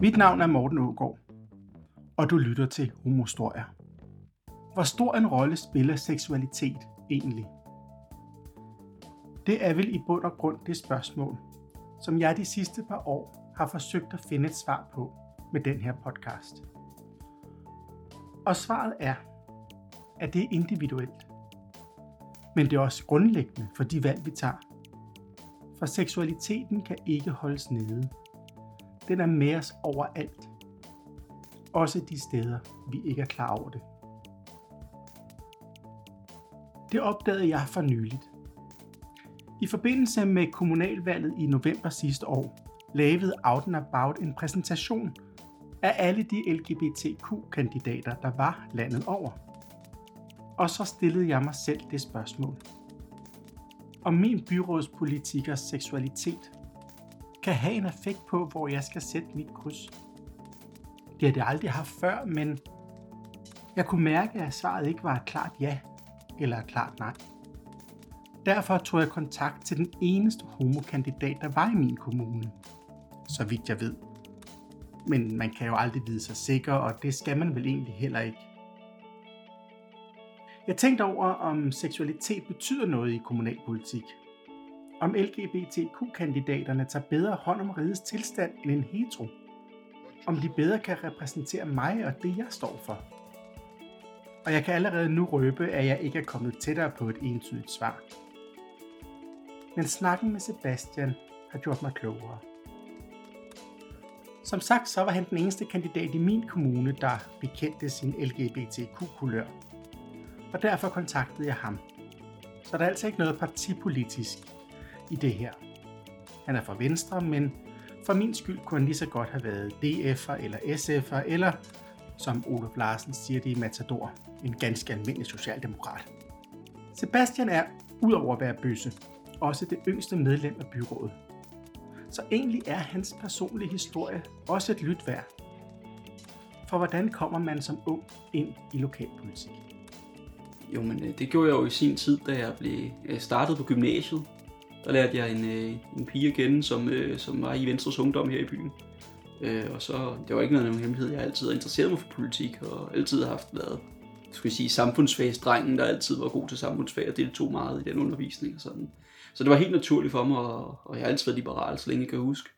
Mit navn er Morten Ågaard, og du lytter til Homostorier. Hvor stor en rolle spiller seksualitet egentlig? Det er vel i bund og grund det spørgsmål, som jeg de sidste par år har forsøgt at finde et svar på med den her podcast. Og svaret er, at det er individuelt. Men det er også grundlæggende for de valg, vi tager. For seksualiteten kan ikke holdes nede. Den er med os overalt. Også de steder, vi ikke er klar over det. Det opdagede jeg for nyligt. I forbindelse med kommunalvalget i november sidste år, lavede Out and About en præsentation af alle de LGBTQ-kandidater, der var landet over. Og så stillede jeg mig selv det spørgsmål. Om min byrådspolitikers seksualitet kan have en effekt på, hvor jeg skal sætte mit kryds. Det har det aldrig haft før, men jeg kunne mærke, at svaret ikke var et klart ja eller et klart nej. Derfor tog jeg kontakt til den eneste homokandidat, der var i min kommune, så vidt jeg ved. Men man kan jo aldrig vide sig sikker, og det skal man vel egentlig heller ikke. Jeg tænkte over, om seksualitet betyder noget i kommunalpolitik. Om LGBTQ-kandidaterne tager bedre hånd om rigets tilstand end en hetero. Om de bedre kan repræsentere mig og det, jeg står for. Og jeg kan allerede nu røbe, at jeg ikke er kommet tættere på et entydigt svar. Men snakken med Sebastian har gjort mig klogere. Som sagt, så var han den eneste kandidat i min kommune, der bekendte sin LGBTQ-kulør. Og derfor kontaktede jeg ham. Så der er altså ikke noget partipolitisk i det her. Han er fra Venstre, men for min skyld kunne han lige så godt have været DF'er eller SF'er, eller som Olof Larsen siger det i Matador, en ganske almindelig socialdemokrat. Sebastian er, udover at være bøsse, også det yngste medlem af byrådet. Så egentlig er hans personlige historie også et lyt værd. For hvordan kommer man som ung ind i lokalpolitik? Jo, men øh, det gjorde jeg jo i sin tid, da jeg blev øh, startet på gymnasiet. Der lærte jeg en, øh, en pige igen, som, øh, som var i Venstres Ungdom her i byen. Øh, og så, det var ikke noget nogen hemmelighed, jeg altid har interesseret mig for politik, og altid har haft været skal sige, samfundsfagsdrengen, der altid var god til samfundsfag, og deltog meget i den undervisning og sådan. Så det var helt naturligt for mig, og jeg har altid været liberal, så længe jeg kan huske.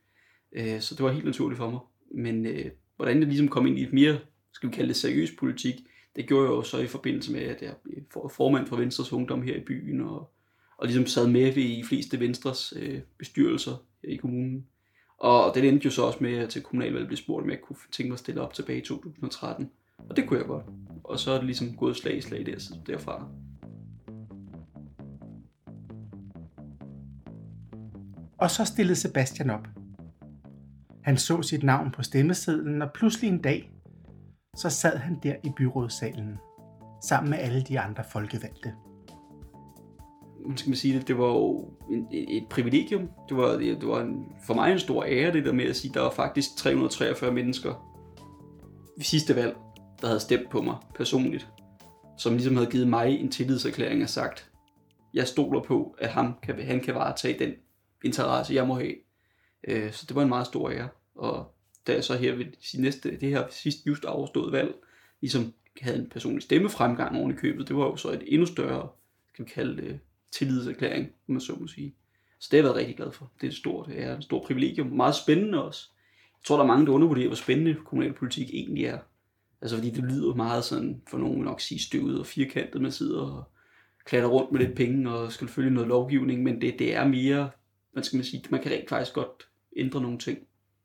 Øh, så det var helt naturligt for mig. Men øh, hvordan jeg ligesom kom ind i et mere, skal vi kalde det seriøs politik, det gjorde jeg jo så i forbindelse med, at jeg blev formand for Venstres Ungdom her i byen, og, og ligesom sad med ved i fleste Venstres øh, bestyrelser i kommunen. Og det endte jo så også med, at til kommunalvalget blev spurgt, om jeg kunne tænke mig at stille op tilbage i 2013. Og det kunne jeg godt. Og så er det ligesom gået slag i slag der, derfra. Og så stillede Sebastian op. Han så sit navn på stemmesedlen, og pludselig en dag, så sad han der i byrådssalen, sammen med alle de andre folkevalgte skal man sige det, det var jo en, et privilegium. Det var, det var en, for mig en stor ære, det der med at sige, der var faktisk 343 mennesker ved sidste valg, der havde stemt på mig personligt, som ligesom havde givet mig en tillidserklæring og sagt, jeg stoler på, at ham kan, han kan varetage den interesse, jeg må have. Øh, så det var en meget stor ære. Og da jeg så her ved sin næste, det her sidst just afstået valg, ligesom havde en personlig stemmefremgang oven i købet, det var jo så et endnu større, skal vi kalde det, tillidserklæring, om man så må sige. Så det har jeg været rigtig glad for. Det er et stort, det er et stort privilegium. Meget spændende også. Jeg tror, der er mange, der undervurderer, hvor spændende kommunalpolitik egentlig er. Altså fordi det lyder meget sådan, for nogen nok sige støvet og firkantet, man sidder og klatter rundt med lidt penge og skal følge noget lovgivning, men det, det er mere man skal man sige, man kan rent faktisk godt ændre nogle ting,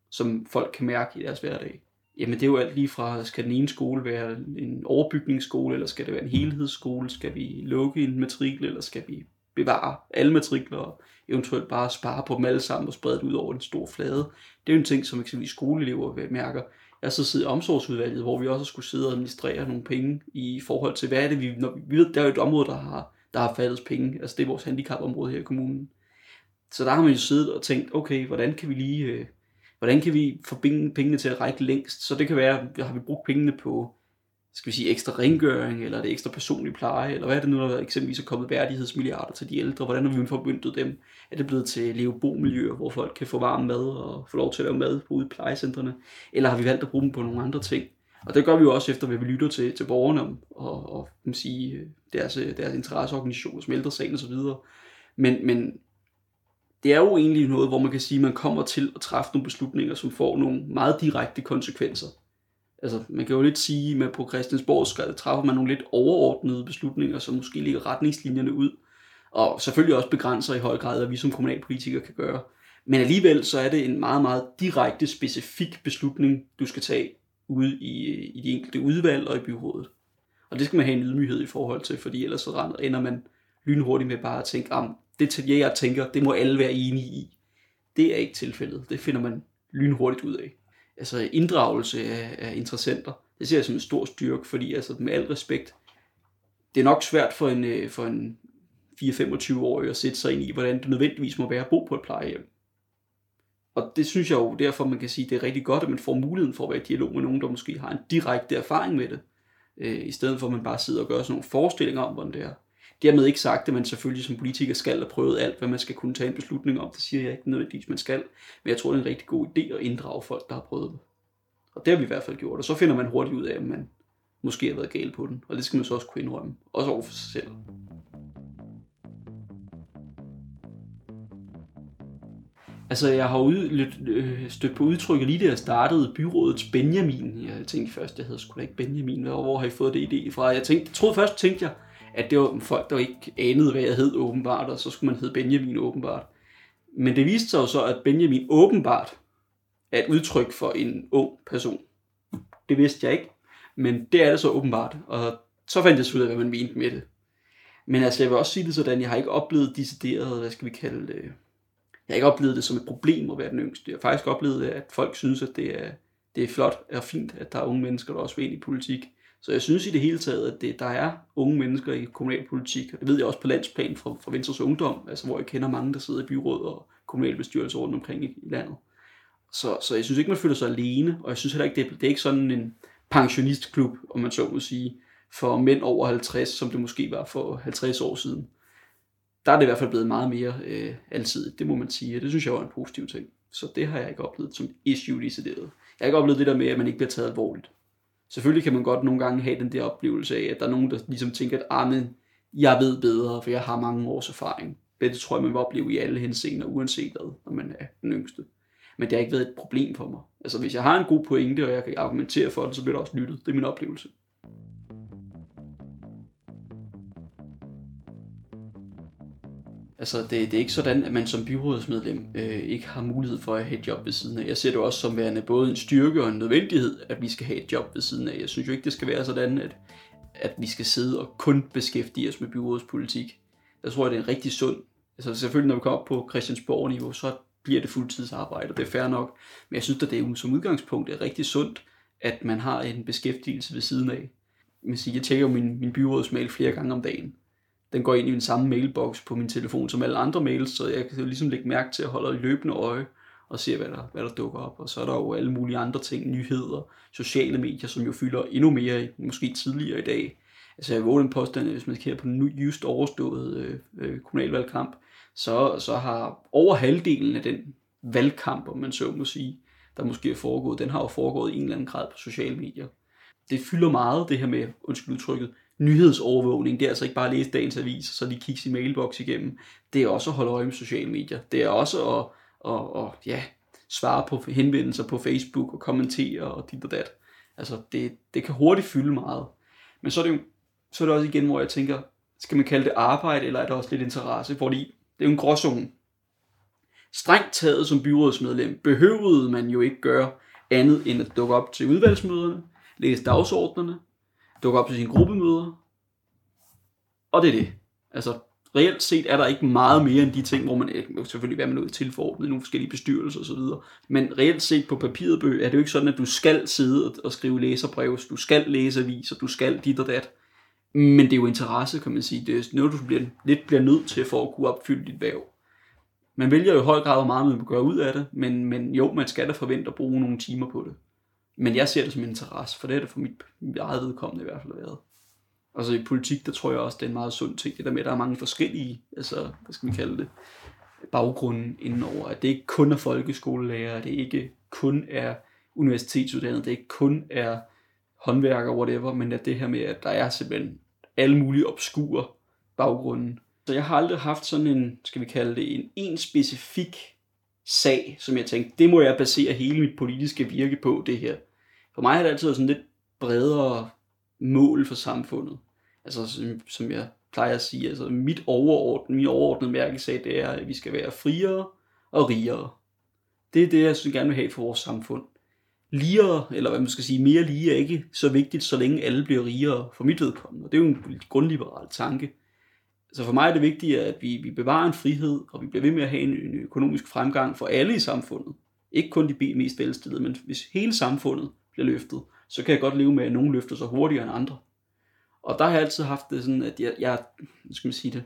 som folk kan mærke i deres hverdag. Jamen det er jo alt lige fra, skal den ene skole være en overbygningsskole, eller skal det være en helhedsskole, skal vi lukke en matrikel, eller skal vi bevare alle matrikler, og eventuelt bare spare på dem alle sammen og sprede det ud over en stor flade. Det er jo en ting, som eksempelvis skoleelever mærker. Jeg har så siddet i omsorgsudvalget, hvor vi også skulle sidde og administrere nogle penge i forhold til, hvad er det, vi, når vi ved, der er jo et område, der har, der har faldet penge, altså det er vores handicapområde her i kommunen. Så der har man jo siddet og tænkt, okay, hvordan kan vi lige, øh, hvordan kan vi få pengene til at række længst? Så det kan være, har vi brugt pengene på skal vi sige, ekstra rengøring, eller er det ekstra personlig pleje, eller hvad er det nu, der eksempelvis er kommet værdighedsmilliarder til de ældre, hvordan har vi forbundet dem? Er det blevet til levebomiljøer, hvor folk kan få varm mad og få lov til at lave mad ude i plejecentrene? Eller har vi valgt at bruge dem på nogle andre ting? Og det gør vi jo også efter, hvad vi lytter til, til borgerne om, og, og kan sige, deres, deres interesseorganisationer som ældresagen osv. Men, men det er jo egentlig noget, hvor man kan sige, at man kommer til at træffe nogle beslutninger, som får nogle meget direkte konsekvenser. Altså, man kan jo lidt sige, at på Christiansborg skal, træffer man nogle lidt overordnede beslutninger, som måske ligger retningslinjerne ud, og selvfølgelig også begrænser i høj grad, hvad vi som kommunalpolitikere kan gøre. Men alligevel så er det en meget, meget direkte, specifik beslutning, du skal tage ude i, i de enkelte udvalg og i byrådet. Og det skal man have en ydmyghed i forhold til, fordi ellers så ender man lynhurtigt med bare at tænke, at det jeg tænker, det må alle være enige i. Det er ikke tilfældet. Det finder man lynhurtigt ud af. Altså inddragelse af, af interessenter, det ser jeg som en stor styrke, fordi altså med al respekt, det er nok svært for en, øh, for en 4-25-årig at sætte sig ind i, hvordan det nødvendigvis må være at bo på et plejehjem. Og det synes jeg jo derfor, man kan sige, det er rigtig godt, at man får muligheden for at være i dialog med nogen, der måske har en direkte erfaring med det, øh, i stedet for at man bare sidder og gør sådan nogle forestillinger om, hvordan det er. Dermed ikke sagt, at man selvfølgelig som politiker skal have prøvet alt, hvad man skal kunne tage en beslutning om. Det siger jeg ikke nødvendigvis, man skal. Men jeg tror, det er en rigtig god idé at inddrage folk, der har prøvet det. Og det har vi i hvert fald gjort. Og så finder man hurtigt ud af, at man måske har været gal på den. Og det skal man så også kunne indrømme. Også over for sig selv. Altså, jeg har ud, lidt, øh, stødt på udtrykket lige da jeg startede byrådets Benjamin. Jeg tænkte først, jeg hedder sgu da ikke Benjamin. Hvor, hvor har I fået det idé fra? Jeg tænkte, troede først, tænkte jeg, at det var folk, der ikke anede, hvad jeg hed åbenbart, og så skulle man hedde Benjamin åbenbart. Men det viste sig jo så, at Benjamin åbenbart er et udtryk for en ung person. Det vidste jeg ikke, men det er det så åbenbart, og så fandt jeg så ud af, hvad man mente med det. Men altså, jeg vil også sige det sådan, jeg har ikke oplevet decideret, hvad skal vi kalde det, jeg har ikke oplevet det som et problem at være den yngste. Jeg har faktisk oplevet, at folk synes, at det er, det er flot og fint, at der er unge mennesker, der også vil ind i politik. Så jeg synes i det hele taget, at det, der er unge mennesker i kommunalpolitik, og det ved jeg også på landsplan fra, fra Venstres Ungdom, altså hvor jeg kender mange, der sidder i byråd og kommunalbestyrelser rundt omkring i, i landet. Så, så jeg synes ikke, man føler sig alene, og jeg synes heller ikke, det, det er ikke sådan en pensionistklub, om man så må sige, for mænd over 50, som det måske var for 50 år siden. Der er det i hvert fald blevet meget mere øh, altid, det må man sige, og det synes jeg var en positiv ting. Så det har jeg ikke oplevet som issue decideret. Jeg har ikke oplevet det der med, at man ikke bliver taget alvorligt. Selvfølgelig kan man godt nogle gange have den der oplevelse af, at der er nogen, der ligesom tænker, at ah, men jeg ved bedre, for jeg har mange års erfaring. Det tror jeg, man vil opleve i alle henseender, uanset hvad, når man er den yngste. Men det har ikke været et problem for mig. Altså hvis jeg har en god pointe, og jeg kan argumentere for den, så bliver der også lyttet. Det er min oplevelse. Altså, det, det er ikke sådan, at man som byrådsmedlem øh, ikke har mulighed for at have et job ved siden af. Jeg ser det også som værende både en styrke og en nødvendighed, at vi skal have et job ved siden af. Jeg synes jo ikke, det skal være sådan, at, at vi skal sidde og kun beskæftige os med byrådspolitik. Jeg tror, det er en rigtig sund... Altså selvfølgelig, når vi kommer op på Christiansborg-niveau, så bliver det fuldtidsarbejde, og det er fair nok. Men jeg synes, at det er som udgangspunkt er rigtig sundt, at man har en beskæftigelse ved siden af. Jeg tjekker jo min, min byrådsmail flere gange om dagen den går ind i den samme mailbox på min telefon som alle andre mails, så jeg kan ligesom lægge mærke til at holde løbende øje og se, hvad der, hvad der dukker op. Og så er der jo alle mulige andre ting, nyheder, sociale medier, som jo fylder endnu mere, måske tidligere i dag. Altså jeg våger den påstand, at hvis man kigger på den just overståede øh, øh, kommunalvalgkamp, så, så har over halvdelen af den valgkamp, om man så må sige, der måske er foregået, den har jo foregået i en eller anden grad på sociale medier. Det fylder meget, det her med, undskyld udtrykket, nyhedsovervågning. Det er altså ikke bare at læse dagens avis, og så lige kigge sin mailbox igennem. Det er også at holde øje med sociale medier. Det er også at, at, at ja, svare på henvendelser på Facebook og kommentere og dit og dat. Altså, det, det kan hurtigt fylde meget. Men så er, det jo, så er det også igen, hvor jeg tænker, skal man kalde det arbejde, eller er det også lidt interesse? Fordi det er jo en gråzone. Strengt taget som byrådsmedlem behøvede man jo ikke gøre andet end at dukke op til udvalgsmøderne, læse dagsordnerne, dukker op til sine gruppemøder, og det er det. Altså, reelt set er der ikke meget mere end de ting, hvor man øh, selvfølgelig være med noget tilforordnet i nogle forskellige bestyrelser osv. Men reelt set på papiret bøg er det jo ikke sådan, at du skal sidde og skrive læserbreve, du skal læse aviser, du skal dit og dat. Men det er jo interesse, kan man sige. Det er noget, du bliver, lidt bliver nødt til for at kunne opfylde dit værv. Man vælger jo i høj grad, hvor meget man vil gøre ud af det, men, men jo, man skal da forvente at bruge nogle timer på det. Men jeg ser det som en interesse, for det er det for mit, mit eget vedkommende i hvert fald været. Altså i politik, der tror jeg også, det er en meget sund ting, det der med, at der er mange forskellige, altså, hvad skal vi kalde det, baggrunden indenover. At det ikke kun er folkeskolelærer, det ikke kun er universitetsuddannet, det ikke kun er håndværker, whatever, men at det her med, at der er simpelthen alle mulige obskure baggrunden. Så jeg har aldrig haft sådan en, skal vi kalde det, en, en specifik sag, som jeg tænkte, det må jeg basere hele mit politiske virke på, det her. For mig har det altid været sådan lidt bredere mål for samfundet. Altså, som, som jeg plejer at sige, altså mit overordnede, min overordnede mærkesag, det er, at vi skal være friere og rigere. Det er det, jeg synes, gerne vil have for vores samfund. Ligere, eller hvad man skal sige, mere lige er ikke så vigtigt, så længe alle bliver rigere for mit vedkommende. Det er jo en grundliberal tanke. Så for mig er det vigtigt, at vi, vi bevarer en frihed, og vi bliver ved med at have en, en økonomisk fremgang for alle i samfundet. Ikke kun de mest velstillede, men hvis hele samfundet bliver løftet, så kan jeg godt leve med, at nogen løfter sig hurtigere end andre. Og der har jeg altid haft det sådan, at jeg, jeg skal man sige det,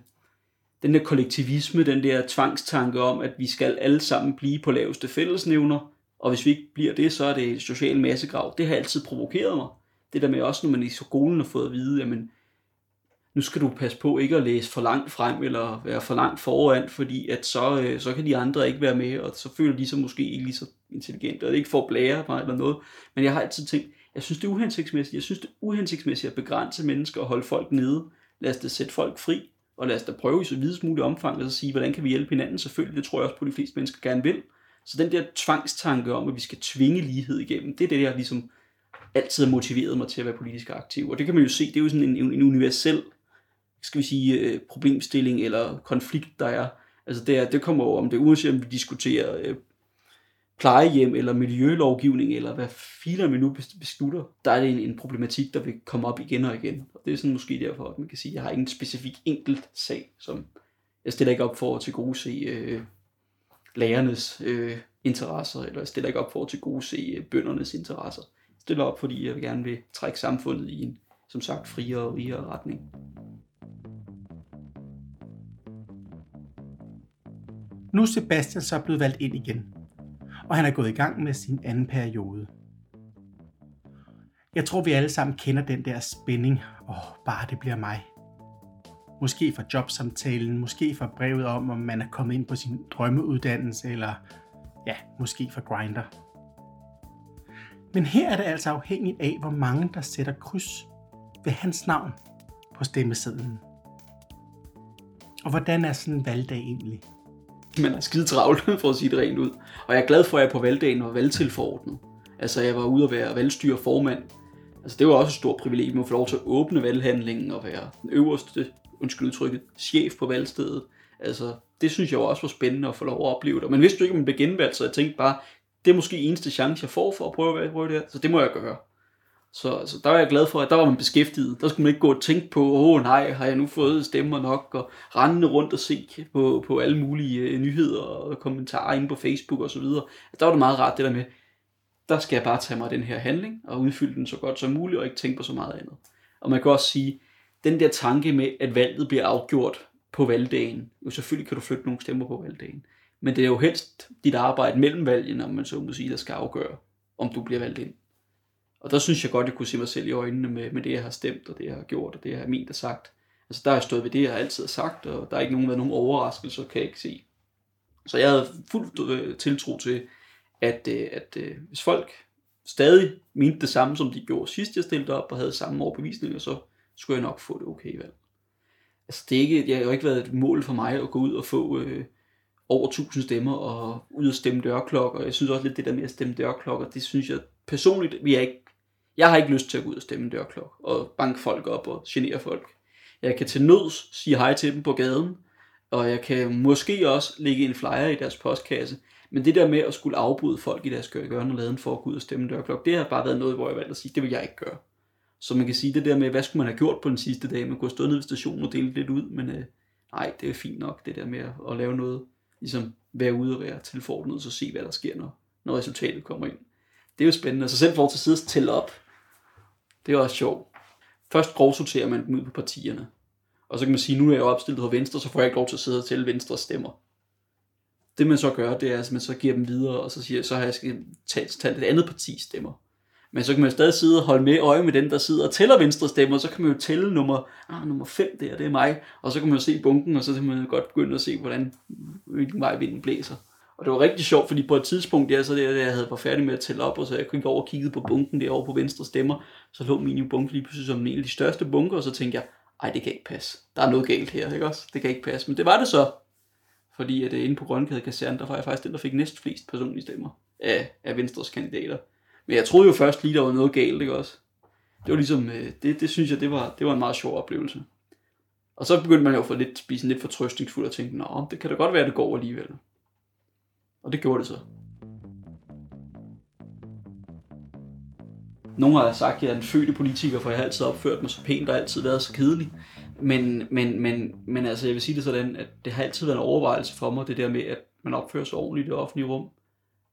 den der kollektivisme, den der tvangstanke om, at vi skal alle sammen blive på laveste fællesnævner, og hvis vi ikke bliver det, så er det social massegrav. Det har altid provokeret mig. Det der med også, når man i skolen har fået at vide, jamen, nu skal du passe på ikke at læse for langt frem, eller være for langt foran, fordi at så, øh, så kan de andre ikke være med, og så føler de sig måske ikke lige så intelligente, og det ikke for blære mig eller noget. Men jeg har altid tænkt, jeg synes det er uhensigtsmæssigt. Jeg synes det er uhensigtsmæssigt at begrænse mennesker og holde folk nede. Lad os da sætte folk fri, og lad os da prøve i så videst muligt omfang, og sige, hvordan kan vi hjælpe hinanden? Selvfølgelig, det tror jeg også på, de fleste mennesker gerne vil. Så den der tvangstanke om, at vi skal tvinge lighed igennem, det er det, jeg ligesom altid har motiveret mig til at være politisk aktiv. Og det kan man jo se, det er jo sådan en, en universel skal vi sige, øh, problemstilling eller konflikt, der er. Altså det, er, det kommer over, om det uanset om vi diskuterer øh, plejehjem eller miljølovgivning, eller hvad filer vi nu beslutter, der er det en, en problematik, der vil komme op igen og igen. Og det er sådan måske derfor, at man kan sige, at jeg har ikke en specifik enkelt sag, som jeg stiller ikke op for at til gode se øh, lærernes øh, interesser, eller jeg stiller ikke op for at til gode se øh, bøndernes interesser. Jeg stiller op, fordi jeg gerne vil trække samfundet i en, som sagt, friere og rigere retning. Nu er Sebastian så blevet valgt ind igen, og han er gået i gang med sin anden periode. Jeg tror, vi alle sammen kender den der spænding. Åh, oh, bare det bliver mig. Måske fra jobsamtalen, måske fra brevet om, om man er kommet ind på sin drømmeuddannelse, eller ja, måske fra Grinder. Men her er det altså afhængigt af, hvor mange der sætter kryds ved hans navn på stemmesedlen. Og hvordan er sådan en valgdag egentlig? Man er skide travlt, for at sige det rent ud. Og jeg er glad for, at jeg på valgdagen var valgtilforordnet. Altså, jeg var ude at være valgstyreformand. Altså, det var også et stort privilegium at få lov til at åbne valghandlingen og være den øverste, undskyld udtrykket, chef på valgstedet. Altså, det synes jeg også var spændende at få lov at opleve det. Men vidste jo ikke, om man blev genvalgt, så jeg tænkte bare, det er måske eneste chance, jeg får for at prøve at prøve det her, så det må jeg gøre. Så, så der var jeg glad for, at der var man beskæftiget. Der skulle man ikke gå og tænke på, åh oh, nej, har jeg nu fået stemmer nok, og rendende rundt og se på, på alle mulige øh, nyheder og kommentarer inde på Facebook osv. Altså, der var det meget rart det der med, der skal jeg bare tage mig af den her handling, og udfylde den så godt som muligt, og ikke tænke på så meget andet. Og man kan også sige, den der tanke med, at valget bliver afgjort på valgdagen, jo selvfølgelig kan du flytte nogle stemmer på valgdagen, men det er jo helst dit arbejde mellem valgene, om man så må sige, der skal afgøre, om du bliver valgt ind. Og der synes jeg godt, jeg kunne se mig selv i øjnene med, med det, jeg har stemt, og det, jeg har gjort, og det, jeg har ment og sagt. Altså, der har jeg stået ved det, jeg har altid har sagt, og der er ikke nogen, været nogen overraskelser, kan jeg ikke se. Så jeg havde fuldt øh, tiltro til, at, øh, at øh, hvis folk stadig mente det samme, som de gjorde sidst, jeg stillede op, og havde samme overbevisninger, så skulle jeg nok få det okay valg. Altså, det, er ikke, jeg har jo ikke været et mål for mig at gå ud og få øh, over 1000 stemmer og ud og stemme dørklokker. Jeg synes også lidt det der med at stemme dørklokker, det synes jeg personligt, vi er ikke jeg har ikke lyst til at gå ud og stemme en dørklok og banke folk op og genere folk. Jeg kan til nøds sige hej til dem på gaden, og jeg kan måske også lægge en flyer i deres postkasse. Men det der med at skulle afbryde folk i deres gørne og laden for at gå ud og stemme en dørklok, det har bare været noget, hvor jeg valgte at sige, det vil jeg ikke gøre. Så man kan sige det der med, hvad skulle man have gjort på den sidste dag? Man kunne have stået nede ved stationen og dele lidt ud, men øh, nej, det er fint nok, det der med at, at lave noget, ligesom være ude og være tilfordnet, og så se, hvad der sker, når, når resultatet kommer ind. Det er jo spændende. Så selv for til side at tælle op, det er også sjovt. Først grovsorterer man dem ud på partierne. Og så kan man sige, nu er jeg opstillet på Venstre, så får jeg ikke lov til at sidde og tælle Venstre stemmer. Det man så gør, det er, at man så giver dem videre, og så siger så har jeg skal tage, tage et andet parti stemmer. Men så kan man jo stadig sidde og holde med øje med den, der sidder og tæller venstre stemmer, så kan man jo tælle nummer, ah, nummer 5 der, det er mig, og så kan man jo se bunken, og så kan man jo godt begynde at se, hvordan, hvilken vej vinden blæser. Og det var rigtig sjovt, fordi på et tidspunkt, der, så der, jeg havde var færdig med at tælle op, og så jeg gik over og kiggede på bunken derovre på venstre stemmer, så lå min bunke lige pludselig som en af de største bunker, og så tænkte jeg, ej, det kan ikke passe. Der er noget galt her, ikke også? Det kan ikke passe. Men det var det så. Fordi at øh, inde på Grønkade Kaserne, der var jeg faktisk den, der fik næst flest personlige stemmer af, af Venstres kandidater. Men jeg troede jo først lige, der var noget galt, ikke også? Det var ligesom, øh, det, det synes jeg, det var, det var en meget sjov oplevelse. Og så begyndte man jo at få lidt, spise lidt fortrøstningsfuld og tænke, nå, det kan da godt være, det går alligevel. Og det gjorde det så. Nogle har sagt, at jeg er en født politiker, for jeg har altid opført mig så pænt og altid været så kedelig. Men, men, men, men altså, jeg vil sige det sådan, at det har altid været en overvejelse for mig, det der med, at man opfører sig ordentligt i det offentlige rum.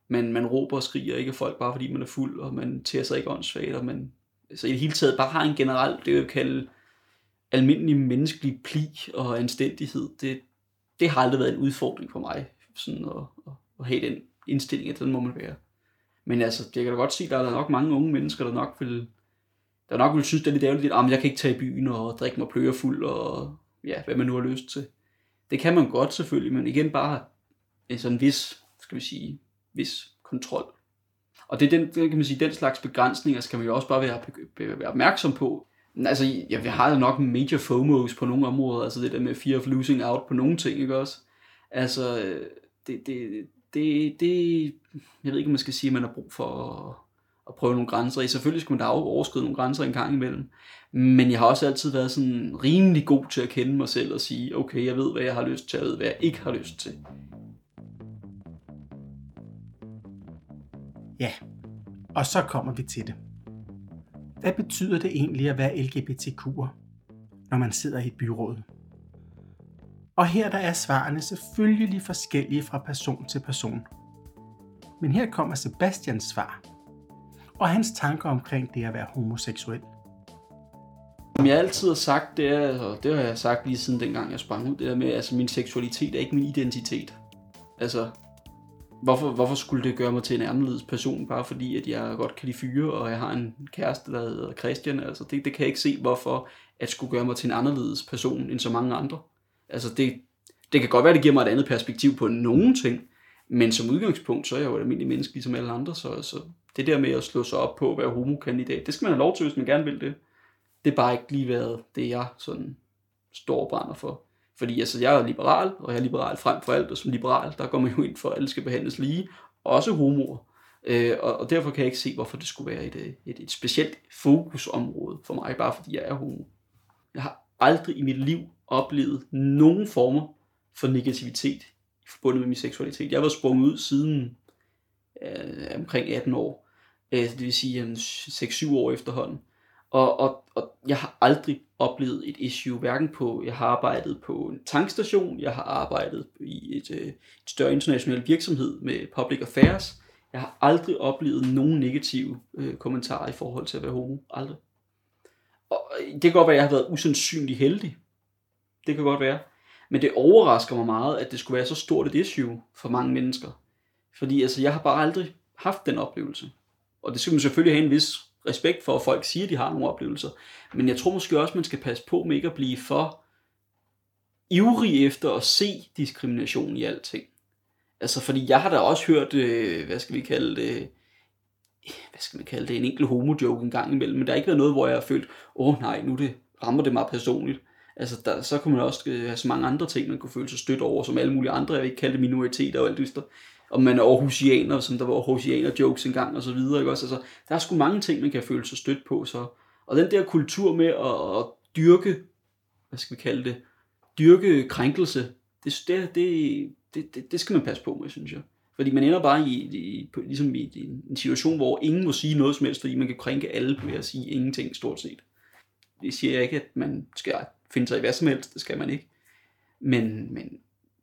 Men man råber og skriger ikke af folk, bare fordi man er fuld, og man tager sig ikke åndssvagt, og man altså i det hele taget bare har en generel, det jeg kalde almindelig menneskelig pli og anstændighed. Det, det har aldrig været en udfordring for mig, sådan at, at, at have den indstilling, at den må man være. Men altså, det kan da godt se, at der er nok mange unge mennesker, der nok vil, der nok vil synes, det er lidt ærgerligt, at jeg kan ikke tage i byen og drikke mig pløger fuld, og ja, hvad man nu har lyst til. Det kan man godt selvfølgelig, men igen bare en sådan vis, skal vi sige, vis kontrol. Og det er den, kan man sige, den slags begrænsninger skal man jo også bare være, være opmærksom på. Altså, ja, vi har jo nok major FOMOs på nogle områder, altså det der med fear of losing out på nogle ting, ikke også? Altså, øh, det, det, det, det jeg ved ikke, om man skal sige, at man har brug for at, at prøve nogle grænser i. Selvfølgelig skal man da overskride nogle grænser en gang imellem. Men jeg har også altid været sådan rimelig god til at kende mig selv og sige, okay, jeg ved, hvad jeg har lyst til, jeg ved, hvad jeg ikke har lyst til. Ja, og så kommer vi til det. Hvad betyder det egentlig at være LGBTQ'er, når man sidder i et byråd? Og her der er svarene selvfølgelig forskellige fra person til person. Men her kommer Sebastians svar, og hans tanker omkring det at være homoseksuel. Som jeg altid har sagt, det er, og det har jeg sagt lige siden dengang jeg sprang ud, det der med, at altså, min seksualitet er ikke min identitet. Altså, hvorfor, hvorfor skulle det gøre mig til en anderledes person, bare fordi, at jeg godt kan lide fyre, og jeg har en kæreste, der hedder Christian. Altså, det, det kan jeg ikke se, hvorfor at skulle gøre mig til en anderledes person end så mange andre. Altså, det, det kan godt være, det giver mig et andet perspektiv på nogle ting, men som udgangspunkt, så er jeg jo et almindeligt menneske, ligesom alle andre, så, så det der med at slå sig op på at være homokandidat, det skal man have lov til, hvis man gerne vil det. Det er bare ikke lige været det, jeg sådan står og brænder for. Fordi altså, jeg er liberal, og jeg er liberal frem for alt, og som liberal, der går man jo ind for, at alle skal behandles lige, også homoer. Øh, og, og derfor kan jeg ikke se, hvorfor det skulle være et, et, et specielt fokusområde for mig, bare fordi jeg er homo. Jeg har aldrig i mit liv oplevet nogen former for negativitet forbundet med min seksualitet. Jeg var sprunget ud siden øh, omkring 18 år, øh, det vil sige 6-7 år efterhånden. Og, og, og jeg har aldrig oplevet et issue, hverken på, jeg har arbejdet på en tankstation, jeg har arbejdet i et, øh, et større international virksomhed med public affairs. Jeg har aldrig oplevet nogen negative øh, kommentarer i forhold til at være homo. Aldrig. Og øh, det kan godt være, at jeg har været usandsynlig heldig. Det kan godt være. Men det overrasker mig meget, at det skulle være så stort et issue for mange mennesker. Fordi altså, jeg har bare aldrig haft den oplevelse. Og det skal man selvfølgelig have en vis respekt for, at folk siger, at de har nogle oplevelser. Men jeg tror måske også, man skal passe på med ikke at blive for ivrig efter at se diskrimination i alting. Altså, fordi jeg har da også hørt, øh, hvad skal vi kalde det, hvad skal man kalde det, en enkelt homo-joke en gang imellem, men der har ikke været noget, hvor jeg har følt, åh oh, nej, nu det, rammer det mig personligt. Altså, der, så kunne man også øh, have så mange andre ting, man kunne føle sig stødt over, som alle mulige andre, jeg vil ikke kalde det minoriteter og alt det om man er Aarhusianer, som der var Aarhusianer jokes engang og så videre, ikke også? Altså, der er sgu mange ting, man kan føle sig stødt på, så. Og den der kultur med at, at dyrke, hvad skal vi kalde det, dyrke krænkelse, det, det, det, det, det skal man passe på med, synes jeg. Fordi man ender bare i, i, på, ligesom i, i en situation, hvor ingen må sige noget som helst, fordi man kan krænke alle ved at sige ingenting stort set. Det siger jeg ikke, at man skal finde sig i hvad som helst, det skal man ikke. Men, men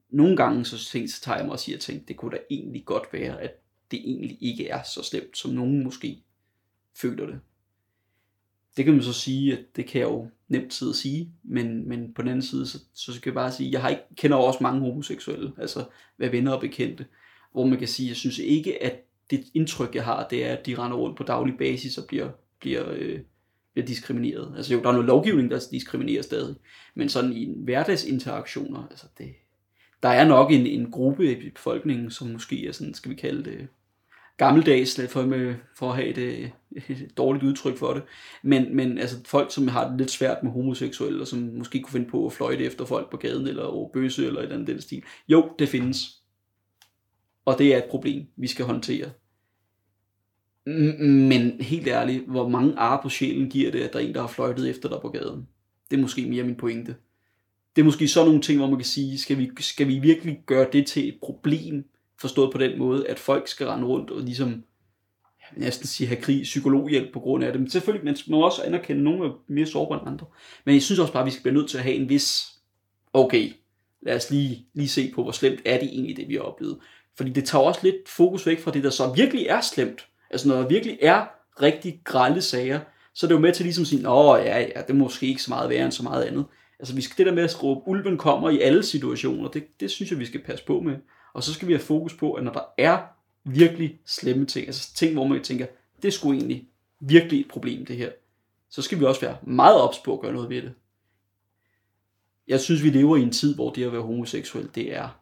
nogle gange så, så tager jeg mig og siger, at det kunne da egentlig godt være, at det egentlig ikke er så slemt, som nogen måske føler det. Det kan man så sige, at det kan jeg jo nemt sidde og sige, men, men på den anden side, så, så skal jeg bare sige, jeg har ikke, kender også mange homoseksuelle, altså hvad venner og bekendte, hvor man kan sige, jeg synes ikke, at det indtryk, jeg har, det er, at de render rundt på daglig basis og bliver, bliver, øh, bliver diskrimineret. Altså jo, der er noget lovgivning, der diskriminerer stadig, men sådan i hverdagsinteraktioner, altså det, der er nok en, en gruppe i befolkningen, som måske er sådan, skal vi kalde det, gammeldags, for, med, for at have et, øh, et dårligt udtryk for det. Men, men altså folk, som har det lidt svært med homoseksuelle, og som måske kunne finde på at fløjte efter folk på gaden, eller over bøse, eller et eller andet den stil. Jo, det findes. Og det er et problem, vi skal håndtere. Mm, mm, men helt ærligt, hvor mange ar på sjælen giver det, at der er en, der har fløjtet efter dig på gaden? Det er måske mere min pointe. Det er måske sådan nogle ting, hvor man kan sige, skal vi, skal vi virkelig gøre det til et problem, forstået på den måde, at folk skal rende rundt og ligesom, jeg vil næsten sige, have krig, psykologhjælp på grund af det. Men selvfølgelig, man må også anerkende, at nogle er mere sårbare end andre. Men jeg synes også bare, at vi skal blive nødt til at have en vis, okay, lad os lige, lige se på, hvor slemt er det egentlig, det vi har oplevet. Fordi det tager også lidt fokus væk fra det, der så virkelig er slemt. Altså når der virkelig er rigtig grælde sager, så er det jo med til ligesom at sige, åh ja, ja, det er måske ikke så meget værre end så meget andet. Altså vi skal det der med at råbe, ulven kommer i alle situationer, det, det synes jeg, vi skal passe på med. Og så skal vi have fokus på, at når der er virkelig slemme ting, altså ting, hvor man tænker, det er sgu egentlig virkelig et problem, det her, så skal vi også være meget ops på at gøre noget ved det. Jeg synes, vi lever i en tid, hvor det at være homoseksuel, det er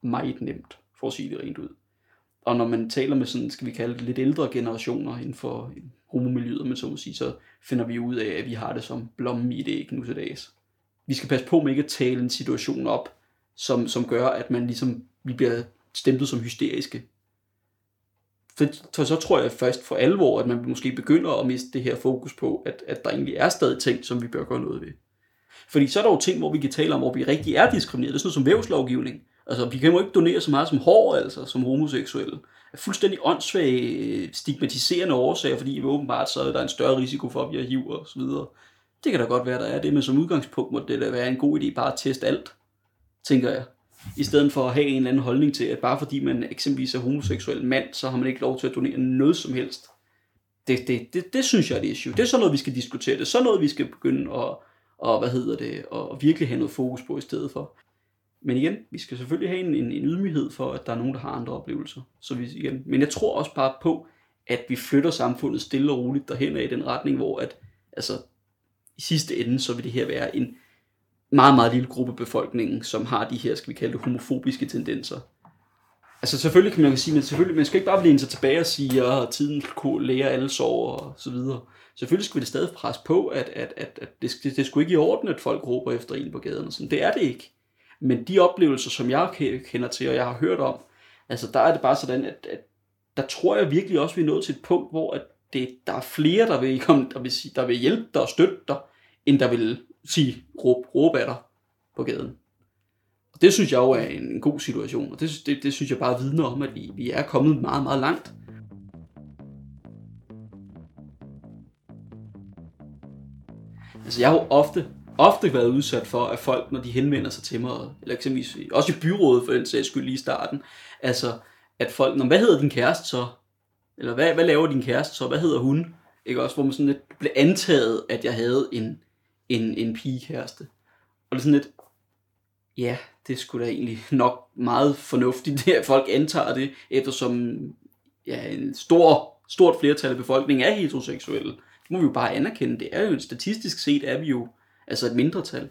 meget nemt, for at sige det rent ud. Og når man taler med sådan, skal vi kalde det lidt ældre generationer inden for homomiljøet, men så må sige, så finder vi ud af, at vi har det som blommen i det ikke nu til dags. Vi skal passe på med ikke at tale en situation op, som, som gør, at man ligesom vi bliver stemplet som hysteriske. For, for så tror jeg først for alvor, at man måske begynder at miste det her fokus på, at, at der egentlig er stadig ting, som vi bør gøre noget ved. Fordi så er der jo ting, hvor vi kan tale om, hvor vi rigtig er diskrimineret. Det er sådan noget som vævslovgivning. Altså, vi kan jo ikke donere så meget som hår, altså, som homoseksuelle. Er fuldstændig åndssvage, øh, stigmatiserende årsager, fordi vi åbenbart så er der en større risiko for, at vi har HIV og så videre. Det kan da godt være, der er det, men som udgangspunkt må det da være en god idé bare at teste alt, tænker jeg i stedet for at have en eller anden holdning til, at bare fordi man eksempelvis er homoseksuel mand, så har man ikke lov til at donere noget som helst. Det, det, det, det synes jeg er et issue. Det er sådan noget, vi skal diskutere. Det er sådan noget, vi skal begynde at, og, hvad hedder det, og virkelig have noget fokus på i stedet for. Men igen, vi skal selvfølgelig have en, en, en ydmyghed for, at der er nogen, der har andre oplevelser. Så vi, igen. Men jeg tror også bare på, at vi flytter samfundet stille og roligt derhen i den retning, hvor at, altså, i sidste ende, så vil det her være en, meget, meget lille gruppe befolkningen, som har de her, skal vi kalde det, homofobiske tendenser. Altså selvfølgelig kan man sige, men selvfølgelig, man skal ikke bare blive sig tilbage og sige, at tiden kunne lære alle sorger og så videre. Selvfølgelig skal vi det stadig presse på, at, at, at, at det, det, det skulle ikke i orden, at folk råber efter en på gaden. Og sådan. Det er det ikke. Men de oplevelser, som jeg kender til, og jeg har hørt om, altså der er det bare sådan, at, at der tror jeg virkelig også, vi er nået til et punkt, hvor at det, der er flere, der vil, komme, der, vil sige, der vil hjælpe dig og støtte dig, end der vil sige, råb, råb af dig på gaden. Og det synes jeg jo er en god situation, og det, det, det synes jeg bare vidner om, at vi, vi er kommet meget, meget langt. Altså jeg har jo ofte, ofte været udsat for, at folk, når de henvender sig til mig, eller eksempelvis også i byrådet for den sags skyld lige i starten, altså at folk, når, hvad hedder din kæreste så? Eller hvad, hvad laver din kæreste så? Hvad hedder hun? Ikke også, hvor man sådan lidt blev antaget, at jeg havde en, en, en pigekæreste. Og det er sådan lidt, ja, det skulle da egentlig nok meget fornuftigt, at folk antager det, eftersom ja, en stor, stort flertal af befolkningen er heteroseksuelle. Det må vi jo bare anerkende. Det er jo statistisk set, er vi jo altså et mindretal.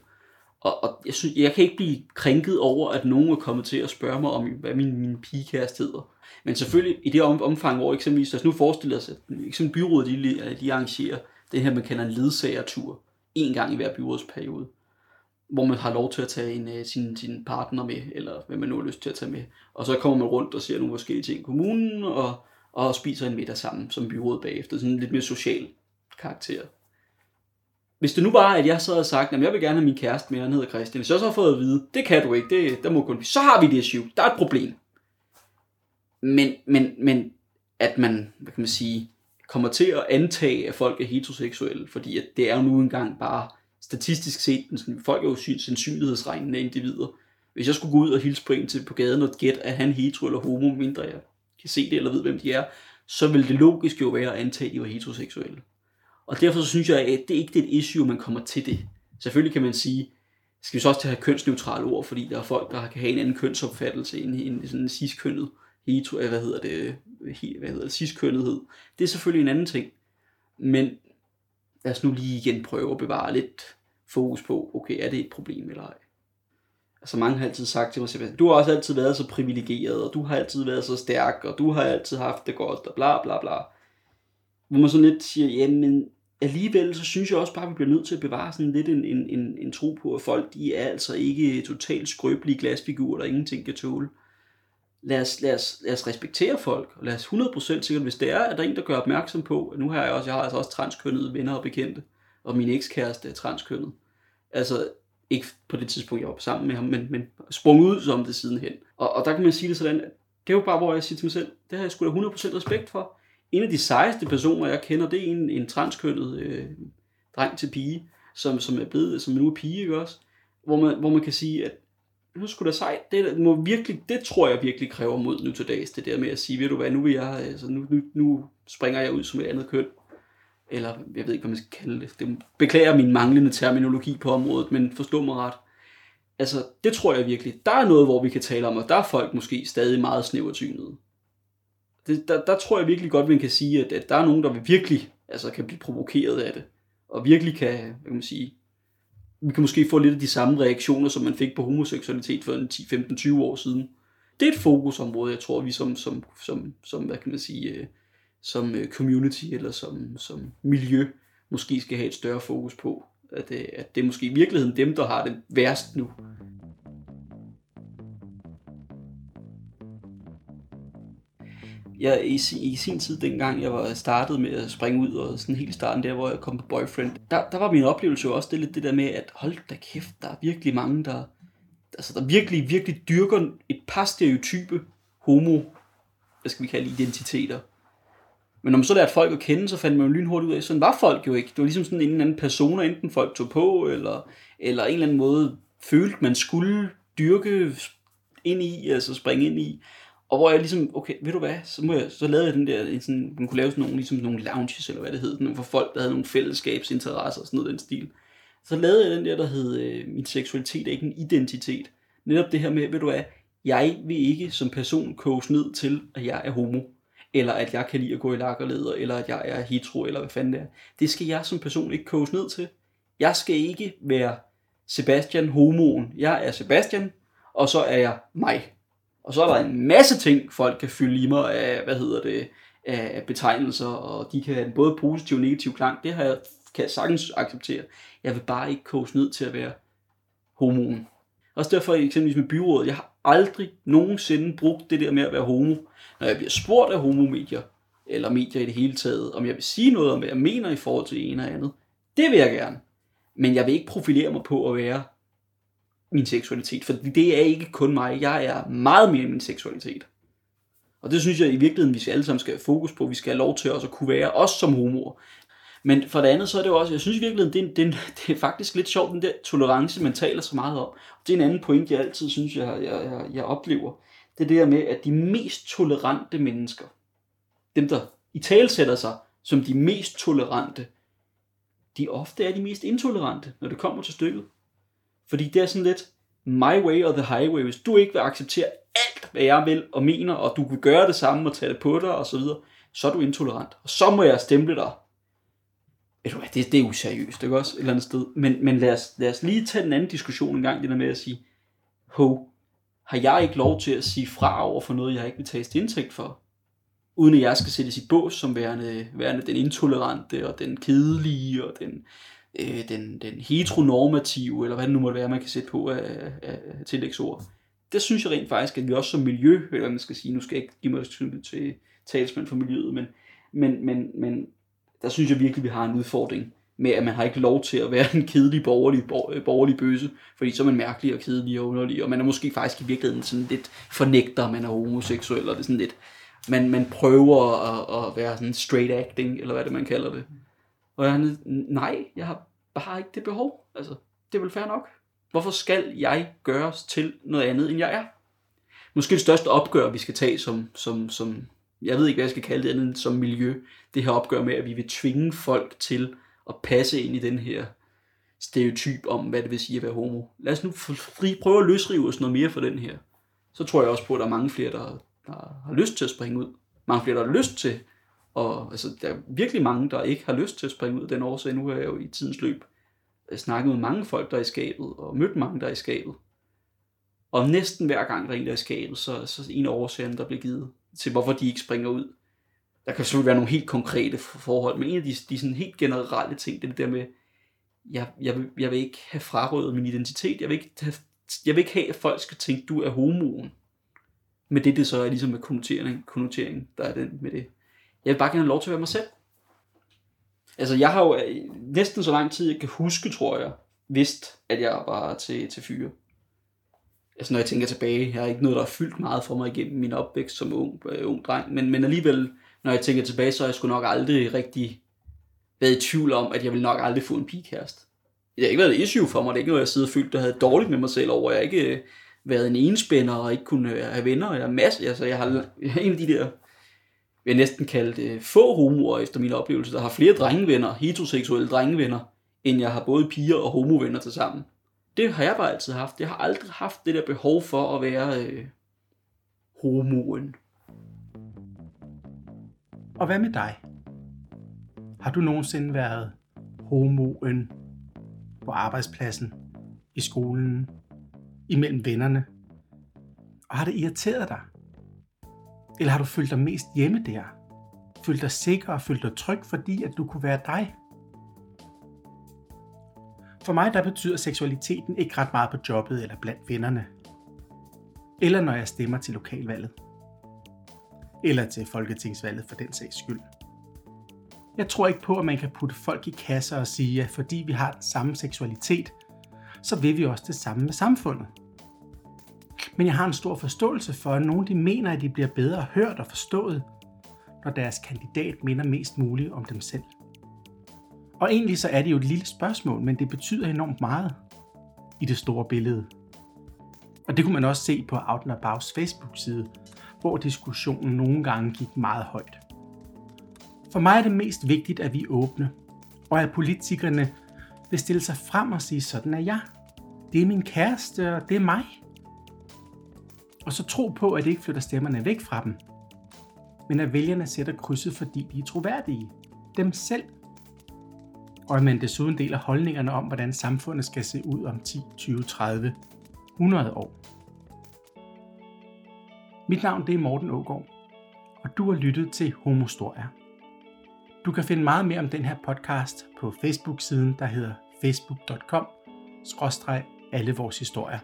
Og, og jeg, synes, jeg kan ikke blive krænket over, at nogen er kommet til at spørge mig om, hvad min, min pigekæreste hedder. Men selvfølgelig i det omfang, hvor eksempelvis, altså nu forestiller sig, at eksempelvis byrådet de, øh, de arrangerer det her, man kalder en ledsagertur en gang i hver byrådsperiode, hvor man har lov til at tage en, øh, sin, sin partner med, eller hvad man nu har lyst til at tage med. Og så kommer man rundt og ser nogle forskellige ting i kommunen, og, og spiser en middag sammen som byråd bagefter. Sådan en lidt mere social karakter. Hvis det nu var, at jeg så havde sagt, at jeg vil gerne have min kæreste med, han hedder Christian, så så har fået at vide, det kan du ikke, det, der må kun så har vi det issue, der er et problem. Men, men, men at man, hvad kan man sige, kommer til at antage, at folk er heteroseksuelle, fordi at det er jo nu engang bare statistisk set, sådan, folk er jo sandsynlighedsregnende individer. Hvis jeg skulle gå ud og hilse på en til på gaden og gætte, at han hetero eller homo, mindre jeg kan se det eller ved, hvem de er, så vil det logisk jo være at antage, at de var heteroseksuelle. Og derfor så synes jeg, at det ikke er et issue, man kommer til det. Selvfølgelig kan man sige, skal vi så også til at have kønsneutrale ord, fordi der er folk, der kan have en anden kønsopfattelse end, end sådan en cis-kønnet hetero, øh, hvad hedder det, hvad hedder det, ciskønnethed. Det er selvfølgelig en anden ting. Men lad os nu lige igen prøve at bevare lidt fokus på, okay, er det et problem eller ej? Altså mange har altid sagt til mig, Sebastian, du har også altid været så privilegeret, og du har altid været så stærk, og du har altid haft det godt, og bla bla bla. Hvor man sådan lidt siger, jamen alligevel så synes jeg også bare, at vi bliver nødt til at bevare sådan lidt en, en, en, en tro på, at folk de er altså ikke totalt skrøbelige glasfigurer, der ingenting kan tåle. Lad os, lad, os, lad os respektere folk, og lad os 100% sikkert, hvis det er, at der er en, der gør opmærksom på, at nu har jeg også, jeg har altså også transkønnede venner og bekendte, og min ekskæreste er transkønnet. Altså, ikke på det tidspunkt, jeg var sammen med ham, men, men sprung ud som det sidenhen. Og, og der kan man sige det sådan, at det er jo bare, hvor jeg siger til mig selv, det har jeg sgu da 100% respekt for. En af de sejeste personer, jeg kender, det er en, en transkønnet øh, dreng til pige, som, som er blevet, som nu er pige, ikke også? Hvor man, hvor man kan sige, at nu skulle da sejt, det, må virkelig, det tror jeg virkelig kræver mod nu til dags, det der med at sige, ved du hvad, nu vil jeg, altså nu, nu, nu springer jeg ud som et andet køn eller jeg ved ikke, hvad man skal kalde det. det beklager min manglende terminologi på området, men forstå mig ret. Altså, det tror jeg virkelig. Der er noget, hvor vi kan tale om, og der er folk måske stadig meget snævertynede. Det, der, der tror jeg virkelig godt, man kan sige, at, at der er nogen, der virkelig altså, kan blive provokeret af det. Og virkelig kan, hvad kan man sige, vi kan måske få lidt af de samme reaktioner, som man fik på homoseksualitet for 10, 15, 20 år siden. Det er et fokusområde, jeg tror, vi som, som, som, som hvad kan man sige, øh, som øh, community eller som, som miljø måske skal have et større fokus på. At, øh, at det er måske i virkeligheden dem, der har det værst nu. Jeg, i, I sin tid, dengang jeg var startet med at springe ud, og sådan helt starten der, hvor jeg kom på boyfriend, der, der var min oplevelse jo også det, lidt det der med, at hold da kæft, der er virkelig mange, der, altså, der virkelig, virkelig dyrker et par stereotype homo, hvad skal vi kalde identiteter. Men når man så lærte folk at kende, så fandt man jo lynhurtigt ud af, sådan var folk jo ikke. Det var ligesom sådan en eller anden person, enten folk tog på, eller, eller en eller anden måde følte, man skulle dyrke ind i, altså springe ind i. Og hvor jeg ligesom, okay, ved du hvad, så, må jeg, så lavede jeg den der, en sådan, man kunne lave sådan nogle, ligesom nogle lounges, eller hvad det hed, for folk, der havde nogle fællesskabsinteresser og sådan noget den stil. Så lavede jeg den der, der hed, øh, min seksualitet er ikke en identitet. Netop det her med, ved du hvad, jeg vil ikke som person koges ned til, at jeg er homo eller at jeg kan lide at gå i lakkerleder, eller at jeg er hetero, eller hvad fanden det er. Det skal jeg som person ikke koges ned til. Jeg skal ikke være Sebastian homoen. Jeg er Sebastian, og så er jeg mig. Og så er der en masse ting, folk kan fylde i mig af, hvad hedder det, af betegnelser, og de kan have både positiv og negativ klang. Det har jeg, kan jeg sagtens acceptere. Jeg vil bare ikke koges ned til at være homoen. Også derfor eksempelvis med byrådet, jeg har aldrig nogensinde brugt det der med at være homo. Når jeg bliver spurgt af homomedier, eller medier i det hele taget, om jeg vil sige noget om, hvad jeg mener i forhold til det ene og andet, det vil jeg gerne. Men jeg vil ikke profilere mig på at være min seksualitet, for det er ikke kun mig. Jeg er meget mere end min seksualitet. Og det synes jeg i virkeligheden, vi skal alle sammen skal have fokus på. Vi skal have lov til også at kunne være os som homoer. Men for det andet, så er det jo også, jeg synes i virkeligheden, det er, det, er, det er faktisk lidt sjovt, den der tolerance, man taler så meget om. Det er en anden point, jeg altid synes, jeg, jeg, jeg, jeg oplever. Det er det der med, at de mest tolerante mennesker, dem der i tale sætter sig som de mest tolerante, de ofte er de mest intolerante, når det kommer til stykket. Fordi det er sådan lidt, my way or the highway. Hvis du ikke vil acceptere alt, hvad jeg vil og mener, og du vil gøre det samme og tage det på dig og så videre, så er du intolerant. Og så må jeg stemple dig ved du hvad, det, det er useriøst, ikke også, et eller andet sted. Men, men lad, os, lad os lige tage den anden diskussion en gang, det der med at sige, ho, har jeg ikke lov til at sige fra over for noget, jeg ikke vil tage til indtægt for? Uden at jeg skal sættes i bås som værende, værende den intolerante, og den kedelige, og den, øh, den, den heteronormative, eller hvad det nu måtte være, man kan sætte på af, af, tillægsord. Det synes jeg rent faktisk, at vi også som miljø, eller man skal sige, nu skal jeg ikke give mig til talsmand for miljøet, men, men, men, men der synes jeg virkelig, vi har en udfordring med, at man har ikke lov til at være en kedelig borgerlig, øh, borgerlig bøse, fordi så er man mærkelig og kedelig og underlig, og man er måske faktisk i virkeligheden sådan lidt fornægter, at man er homoseksuel, eller det er sådan lidt, man, man prøver at, at være sådan straight acting, eller hvad det man kalder det. Og jeg nej, jeg har har ikke det behov. Altså, det er vel fair nok. Hvorfor skal jeg gøres til noget andet, end jeg er? Måske det største opgør, vi skal tage som, som, som jeg ved ikke, hvad jeg skal kalde det andet som miljø, det her opgør med, at vi vil tvinge folk til at passe ind i den her stereotyp om, hvad det vil sige at være homo. Lad os nu fri, prøve at løsrive os noget mere for den her. Så tror jeg også på, at der er mange flere, der der har lyst til at springe ud. Mange flere, der har lyst til. Og altså, der er virkelig mange, der ikke har lyst til at springe ud af den årsag. Nu er jeg jo i tidens løb øh, snakket med mange folk, der er i skabet, og mødt mange, der er i skabet. Og næsten hver gang, der er en, der er i skabet, så, så en af årsagerne, der bliver givet til, hvorfor de ikke springer ud. Der kan selvfølgelig være nogle helt konkrete forhold, men en af de, de sådan helt generelle ting, det er det der med, jeg, jeg, vil, jeg vil ikke have frarøvet min identitet. Jeg vil ikke have, jeg vil ikke have, at folk skal tænke, du er homoen. Men det, det så er ligesom med konnotering, konnotering, der er den med det. Jeg vil bare gerne have lov til at være mig selv. Altså, jeg har jo øh, næsten så lang tid, jeg kan huske, tror jeg, vidst, at jeg var til, til fyre. Altså, når jeg tænker tilbage, jeg har ikke noget, der har fyldt meget for mig igennem min opvækst som ung, øh, ung dreng. Men, men alligevel, når jeg tænker tilbage, så har jeg sgu nok aldrig rigtig været i tvivl om, at jeg vil nok aldrig få en pigekæreste. Det har ikke været et issue for mig. Det er ikke noget, jeg sidder og følte, der havde dårligt med mig selv over. Jeg har ikke øh, været en enspænder og ikke kunne øh, have venner. Jeg har masse, altså jeg jeg har en af de der, jeg næsten kaldt det, få homoer efter min oplevelse, der har flere drengevenner, heteroseksuelle drengevenner, end jeg har både piger og homovenner til sammen. Det har jeg bare altid haft. Jeg har aldrig haft det der behov for at være øh, homoen. Og hvad med dig? Har du nogensinde været homoen på arbejdspladsen, i skolen, imellem vennerne? Og har det irriteret dig? Eller har du følt dig mest hjemme der? Følt dig sikker og følt dig tryg, fordi at du kunne være dig? For mig der betyder seksualiteten ikke ret meget på jobbet eller blandt vennerne. Eller når jeg stemmer til lokalvalget. Eller til folketingsvalget for den sags skyld. Jeg tror ikke på, at man kan putte folk i kasser og sige, at fordi vi har den samme seksualitet, så vil vi også det samme med samfundet. Men jeg har en stor forståelse for, at nogle de mener, at de bliver bedre hørt og forstået, når deres kandidat minder mest muligt om dem selv. Og egentlig så er det jo et lille spørgsmål, men det betyder enormt meget i det store billede. Og det kunne man også se på Out and Abouts Facebook-side, hvor diskussionen nogle gange gik meget højt. For mig er det mest vigtigt, at vi er åbne, og at politikerne vil stille sig frem og sige, sådan er jeg. Det er min kæreste, og det er mig. Og så tro på, at det ikke flytter stemmerne væk fra dem, men at vælgerne sætter krydset, fordi de er troværdige. Dem selv. Og at man desuden deler holdningerne om, hvordan samfundet skal se ud om 10, 20, 30, 100 år. Mit navn det er Morten Ågaard, og du har lyttet til Homostoria. Du kan finde meget mere om den her podcast på Facebook-siden, der hedder facebook.com alle vores historier.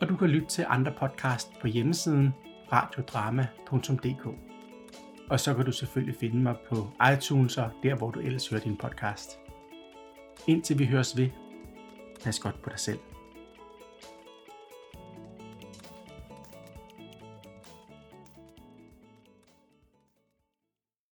Og du kan lytte til andre podcast på hjemmesiden radiodrama.dk. Og så kan du selvfølgelig finde mig på iTunes og der, hvor du ellers hører din podcast. Indtil vi høres ved, pas godt på dig selv.